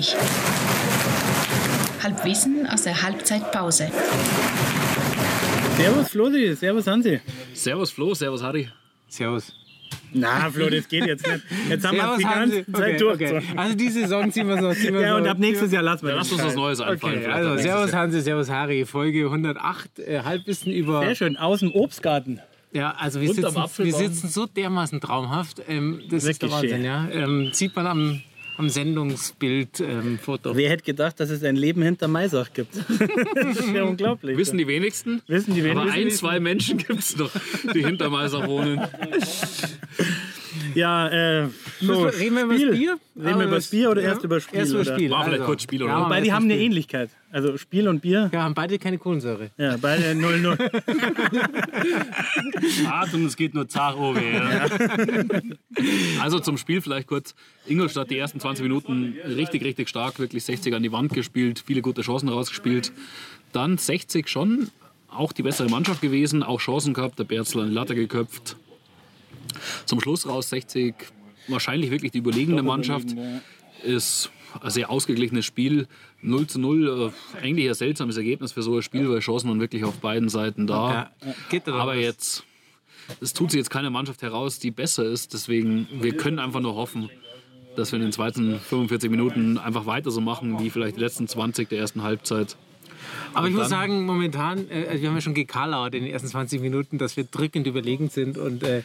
9.30 Halbwissen aus der Halbzeitpause. Servus Flori, servus Hansi. Servus Flo, servus Harry. Servus. Na, Flo, das geht jetzt nicht. Jetzt haben wir es die Servus, ganze Hansi. Zeit Okay, durch. okay. Also die Saison ziehen wir so. Ziehen wir Ja, so und ab nächstes Jahr lassen wir Lass uns was Neues einfallen. Okay, also Servus Jahr. Hansi, Servus Harry, Folge 108, äh, Halbwissen über... Sehr schön, aus dem Obstgarten. Ja, also wir sitzen, wir sitzen so dermaßen traumhaft. Ähm, das ist der Wirklich Wahnsinn, schön. ja. Ähm, sieht man am, am Sendungsbild ähm, Foto. Wer hätte gedacht, dass es ein Leben hinter Maisach gibt? das ist ja unglaublich. Wissen die wenigsten? Wissen die Aber wenigsten? ein, zwei Menschen gibt es noch, die hinter Meiser wohnen. Ja, äh, so, wir- reden wir über das Bier? Reden wir über das Bier oder erst über Spiel? Erst über? Spiel. War vielleicht also. kurz Spiel, oder? Ja, über haben eine Spiel. Ähnlichkeit. Also Spiel und Bier, Ja, haben beide keine Kohlensäure. ja, beide 0-0. Hart und es geht nur zart oben. Ja. Also zum Spiel vielleicht kurz. Ingolstadt die ersten 20 Minuten richtig, richtig stark, wirklich 60 an die Wand gespielt, viele gute Chancen rausgespielt. Dann 60 schon auch die bessere Mannschaft gewesen, auch Chancen gehabt, der Berzl an die Latte geköpft. Zum Schluss raus 60 wahrscheinlich wirklich die überlegene Mannschaft. Ist ein sehr ausgeglichenes Spiel. 0 zu 0, äh, eigentlich ein seltsames Ergebnis für so ein Spiel, weil Chancen waren wirklich auf beiden Seiten da. Doch Aber jetzt, es tut sich jetzt keine Mannschaft heraus, die besser ist. Deswegen, wir können einfach nur hoffen, dass wir in den zweiten 45 Minuten einfach weiter so machen, wie vielleicht die letzten 20 der ersten Halbzeit. Aber ich muss sagen, momentan, äh, wir haben ja schon gekarlauert in den ersten 20 Minuten, dass wir drückend überlegen sind. Und äh,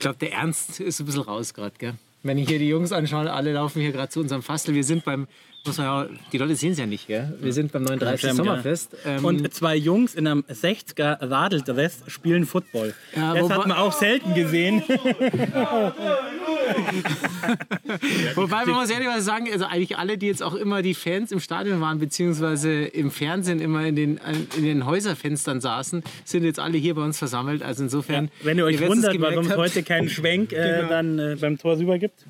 glaube, der Ernst ist ein bisschen raus gerade. gell? Wenn ich hier die Jungs anschaue, alle laufen hier gerade zu unserem Fastel. Wir sind beim, muss man ja, die Leute sehen es ja nicht, gell? wir sind beim 39. Stimmt, Sommerfest. Ähm, Und zwei Jungs in einem 60er Radeldress spielen Football. Ja, das hat man auch selten gesehen. Wobei man muss ehrlich sagen, also eigentlich alle, die jetzt auch immer die Fans im Stadion waren, beziehungsweise im Fernsehen immer in den, in den Häuserfenstern saßen, sind jetzt alle hier bei uns versammelt. Also insofern, Wenn ihr euch es wundert, warum es heute keinen Schwenk äh, dann äh, beim Tor rüber gibt.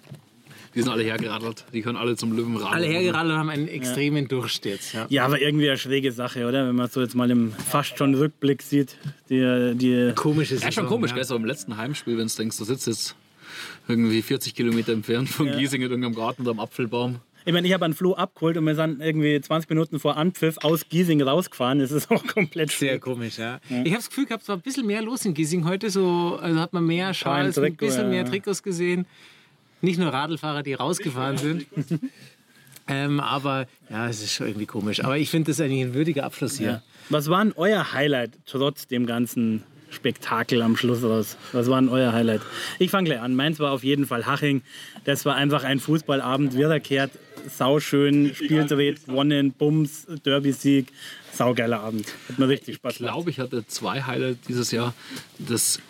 Die sind alle hergeradelt, die können alle zum Löwenrad. alle hergeradelt und haben einen extremen Durst jetzt. Ja. Ja, aber irgendwie eine schräge Sache, oder? Wenn man so jetzt mal im fast schon Rückblick sieht. Die, die Komische Ja, schon komisch, gell? So im letzten Heimspiel, wenn du denkst, du sitzt jetzt irgendwie 40 Kilometer entfernt von Giesing in irgendeinem Garten oder am Apfelbaum. ich meine, ich habe einen Floh abgeholt und wir sind irgendwie 20 Minuten vor Anpfiff aus Giesing rausgefahren. Das ist auch komplett Sehr schräg. komisch, ja. Ich habe das Gefühl gehabt, es war ein bisschen mehr los in Giesing heute. So, also hat man mehr Schals, ein bisschen ja. mehr Trikots gesehen. Nicht nur Radlfahrer, die rausgefahren sind. ähm, aber ja, es ist schon irgendwie komisch. Aber ich finde das eigentlich ein würdiger Abschluss hier. Was war denn euer Highlight trotz dem ganzen Spektakel am Schluss raus? Was war denn euer Highlight? Ich fange gleich an. Meins war auf jeden Fall Haching. Das war einfach ein Fußballabend, wiederkehrt, sauschön, Spiel dreht, gewonnen, Bums, Derby-Sieg. Saugeiler Abend. Hat mir richtig Spaß Ich gemacht. glaube, ich hatte zwei Highlights dieses Jahr. Das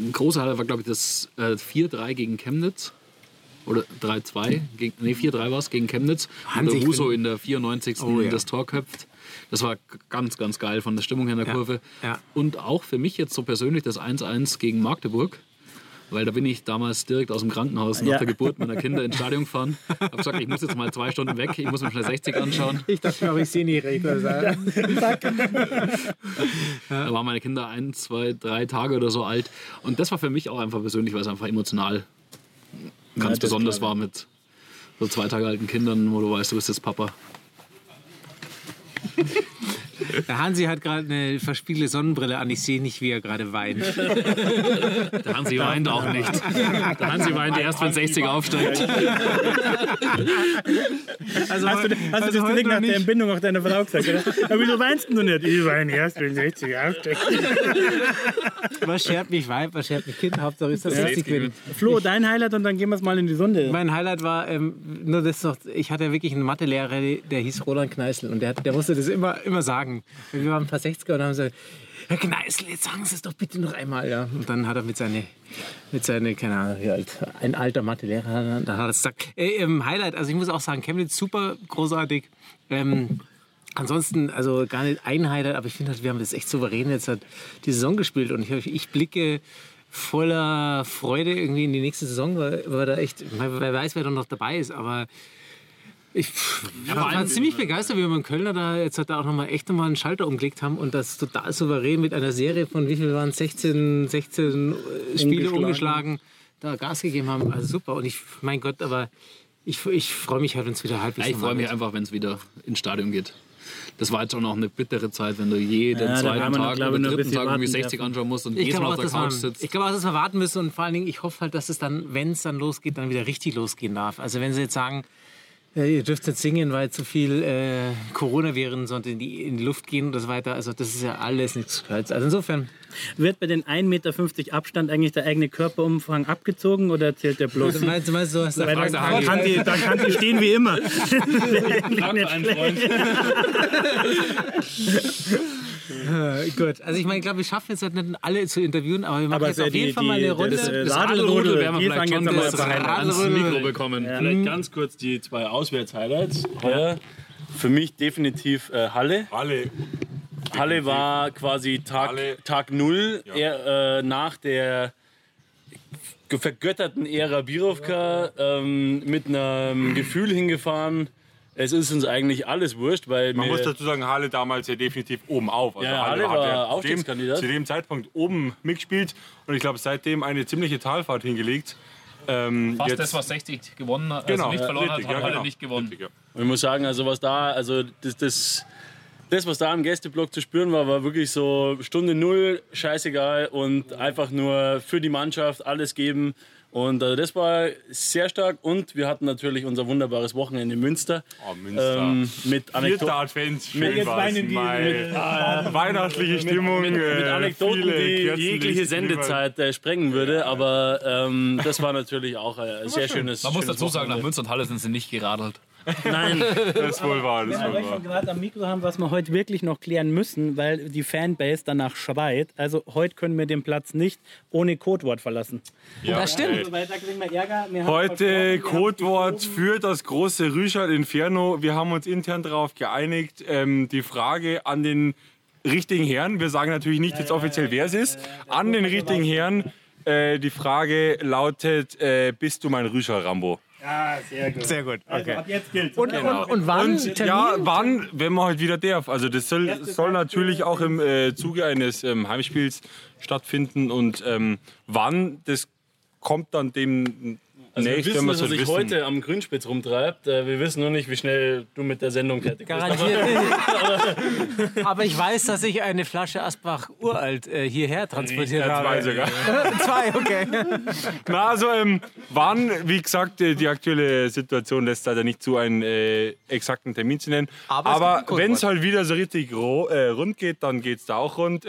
ein großer Highlight war, glaube ich, das äh, 4-3 gegen Chemnitz. Oder 3-2, gegen- nee, 4-3 war es gegen Chemnitz. Und Hansi, der bin- in der 94. Oh, ja. das Tor köpft. Das war ganz, ganz geil von der Stimmung her in der Ja, Kurve. ja. Und auch für mich jetzt so persönlich das 1-1 gegen Magdeburg. Weil da bin ich damals direkt aus dem Krankenhaus nach Ja. der Geburt meiner Kinder ins Stadion gefahren. Hab gesagt, ich muss jetzt mal zwei Stunden weg, ich muss mir schnell 60 anschauen. Ich dachte mir auch, ich sehe nicht recht. Also, Da waren meine Kinder ein, zwei, drei Tage oder so alt. Und das war für mich auch einfach persönlich, weil es einfach emotional ganz das besonders war mit so zwei Tage alten Kindern, wo du weißt, du bist jetzt Papa. der Hansi hat gerade eine verspiegelte Sonnenbrille an. Ich sehe nicht, wie er gerade weint. Der Hansi weint auch nicht. Der Hansi weint erst, wenn 60 aufsteigt. Also, Hast du, hast du das noch nach der. Entbindung auch deiner Frau gesagt, oder? Aber wieso weinst du nicht? Ich weine erst, wenn 60 aufsteigt. Was schert mich Weib, was schert mich Kind? Hauptsache ist das 60 gewinnt. Flo, dein Highlight und dann gehen wir es mal in die Runde. Mein Highlight war ähm, nur das noch, ich hatte wirklich einen Mathelehrer, der hieß Roland Kneißl und der, hat- der musste das immer, immer sagen. Wir waren ein paar 60er und haben gesagt, Herr Kneißl, jetzt sagen Sie es doch bitte noch einmal. Ja. Und dann hat er mit seine, mit seine keine Ahnung, wie alt, ein alter Mathelehrer, dann hat er es gesagt. Äh, ähm, Highlight, also ich muss auch sagen, Chemnitz super großartig. Ähm, Ansonsten, also gar nicht ein Highlight, aber ich finde, halt, wir haben das echt souverän jetzt halt die Saison gespielt und ich, ich blicke voller Freude irgendwie in die nächste Saison, weil, weil da echt, wer weiß, wer da noch dabei ist, aber ich war, war ziemlich begeistert, wie wir dem Kölner da jetzt hat da auch noch mal echt noch mal einen Schalter umgelegt haben und das total souverän mit einer Serie von wie viel waren es? 16, 16 Spiele Ungeschlagen. ungeschlagen da Gas gegeben haben. Also super und ich, mein Gott, aber ich, ich freue mich halt, wenn es wieder halbwegs Ja, ich freue mich einfach, wenn es wieder ins Stadion geht. Das war jetzt schon auch eine bittere Zeit, wenn du jeden Ja, zweiten noch, Tag oder noch ein dritten Tag irgendwie warten 60 dürfen. anschauen musst und Ich jedes Mal auf der Couch sitzt. ich glaube auch, dass wir warten müssen und vor allen Dingen, ich hoffe halt, dass es dann, wenn es dann losgeht, dann wieder richtig losgehen darf. Also wenn sie jetzt sagen, ihr dürft nicht singen, weil zu viel äh, Corona-Viren sonst in die, in die Luft gehen und so weiter. Also das ist ja alles nichts Gescheites. Also insofern, Wird bei den 1,50 Meter Abstand eigentlich der eigene Körperumfang abgezogen oder zählt der bloß? meinst du, meinst du, hast da dann, kann die, dann kann die stehen wie immer. Äh, gut, also ich meine, ich glaube, wir schaffen jetzt halt nicht alle zu interviewen, aber wir machen Aber jetzt auf jeden die- Fall mal eine die- Runde. das, äh, Das Radelrudel, Radelrudel werden wir vielleicht schon das ans. Mikro bekommen. Vielleicht ganz kurz die zwei Auswärts-Highlights. Heuer für mich definitiv äh, Halle. Alle. Halle war quasi Tag, Halle. Tag Null Ja. er, äh, nach der vergötterten Ära Birovka ähm, mit einem Gefühl hingefahren. Es ist uns eigentlich alles wurscht, weil Man muss dazu sagen, Halle damals ja definitiv oben auf. Also Ja, Halle hat war ja zu dem, Aufstiegskandidat. zu dem Zeitpunkt oben mitgespielt und ich glaube seitdem eine ziemliche Talfahrt hingelegt. Ähm, Fast jetzt- das, was 60 gewonnen hat, genau, also nicht verloren richtig, hat, hat ja, alle genau. nicht gewonnen. Richtig, ja. Und ich muss sagen, also was da, also das, das, das, was da im Gästeblock zu spüren war, war wirklich so Stunde Null, scheißegal und einfach nur für die Mannschaft alles geben. Und also das war sehr stark und wir hatten natürlich unser wunderbares Wochenende in Münster. Oh, Münster. Ähm, mit Anekdoten. Schön war's. die- Mei. weihnachtliche Stimmung. Mit, mit äh, Anekdoten, die jegliche Sendezeit äh, sprengen würde, aber ähm, das war natürlich auch äh, ein sehr schönes. Man muss dazu sagen, nach. Münster und Halle sind sie nicht geradelt. Nein, Das ist wohl wahr, das Ja, wohl wahr. schon gerade am Mikro haben, was wir heute wirklich noch klären müssen, weil die Fanbase danach schreit. Also heute können wir den Platz nicht ohne Codewort verlassen. Ja, Das stimmt. ey. Weil da kriegen wir Ärger. Wir haben Heute Codewort für das große Rüschal Inferno. Wir haben uns intern darauf geeinigt. Ähm, die Frage an den richtigen Herrn, wir sagen natürlich nicht jetzt offiziell, wer es ist, an den richtigen Herrn. Äh, die Frage lautet: äh, Bist du mein Rüschal Rambo? Ja, sehr gut. Sehr gut, Also, okay. ab jetzt gilt Und, und, und wann? Und Termin? ja, wann, wenn man halt wieder darf. Also das soll, soll natürlich auch im äh, Zuge eines ähm, Heimspiels stattfinden. Und ähm, wann, das kommt dann dem Also wir nächst, wissen, wir dass er sich wissen. heute am Grünspitz rumtreibt. Äh, Wir wissen nur nicht, wie schnell du mit der Sendung fertig bist. Garantiert nicht. Aber ich weiß, dass ich eine Flasche Asbach uralt äh, hierher transportiert Ja, habe. zwei sogar. Zwei, okay. Na, also ähm, wann, wie gesagt, äh, die aktuelle Situation lässt leider nicht zu, einen äh, exakten Termin zu nennen. Aber Aber wenn es halt wieder so richtig äh, rund geht, dann geht es da auch rund.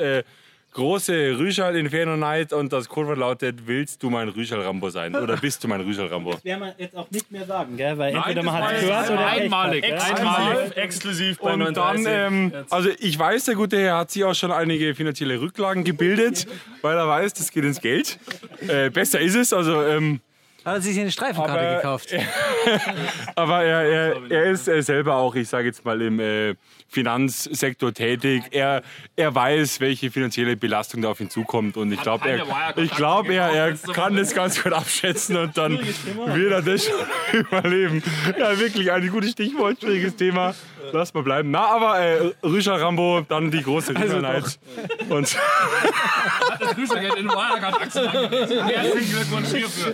Große Rüschal Inferno Night und das Codewort lautet, willst du mein Rüschal Rambo sein? Oder bist du mein Rüschal Rambo? Das werden wir jetzt auch nicht mehr sagen, gell? weil entweder das man hat es gehört oder einmalig. echt gell? Exklusiv, exklusiv bei Und dann, 39. ähm, also ich weiß, der gute Herr hat sich auch schon einige finanzielle Rücklagen gebildet, weil er weiß, das geht ins Geld. Äh, besser ist es, also ähm, Hat er sich eine Streifenkarte Aber- gekauft? Aber er, er, er ist äh, selber auch, ich sage jetzt mal, im äh, Finanzsektor tätig. Er, er weiß, welche finanzielle Belastung da auf ihn zukommt. Und ich glaube, er, ich glaub, er, er kann das ganz gut abschätzen und dann wird er das schon überleben. Ja, wirklich ein gutes Stichwort, schwieriges Thema. Lass mal bleiben. Na, aber äh, Rüscher Rambo, dann die große Riesenheit. Und Das Grüßergeld in Wirecard angewiesen. Herzlichen Glückwunsch hierfür.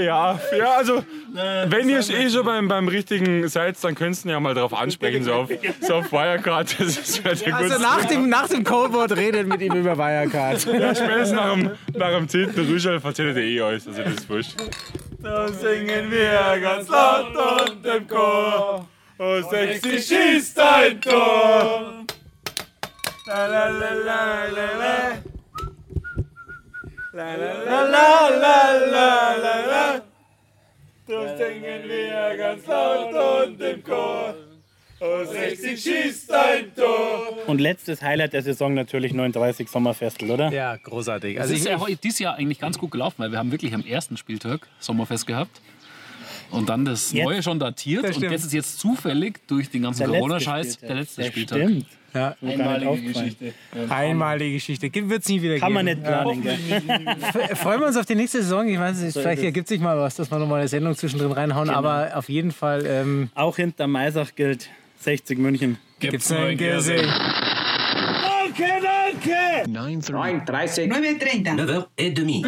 ja, ja, also, wenn ihr eh schon beim, beim richtigen seid, dann könnt ihr ja mal drauf ansprechen, so auf, so auf Wirecard. Das ist ja der Also nach dem, nach dem Codewort redet mit ihm über Wirecard. Ja, spätestens nach dem, nach dem 10. Rüschel verzählt er eh alles, also das ist wurscht. Da singen wir ganz laut und im Chor. Und 60 schießt ein Tor. La la la la la la. La la la la la la la la. Da singen wir ganz laut und im Chor. Und 60 schießt ein Tor. Und letztes Highlight der Saison natürlich 39 Sommerfestel, oder? Ja, großartig. Also ist ich, ja heute dieses Jahr eigentlich ganz gut gelaufen, weil wir haben wirklich am ersten Spieltag Sommerfest gehabt. Und dann das Jetzt- Neue schon datiert. Das Und stimmt. jetzt ist jetzt zufällig durch den ganzen Corona-Scheiß der letzte Ja, Spieltag. Stimmt. ja, gar nicht aufgefallen. einmalige Geschichte. Wird es nie wieder Kann man geben. nicht planen, gell? F- Freuen wir uns auf die nächste Saison. Ich weiß nicht, vielleicht ergibt sich mal was, dass wir nochmal eine Sendung zwischendrin reinhauen. Aber auf jeden Fall ähm, Auch hinter Maisach gilt 60 München. gibt es ein Gesicht. 9h30. 9h30. 9h30. 9h30.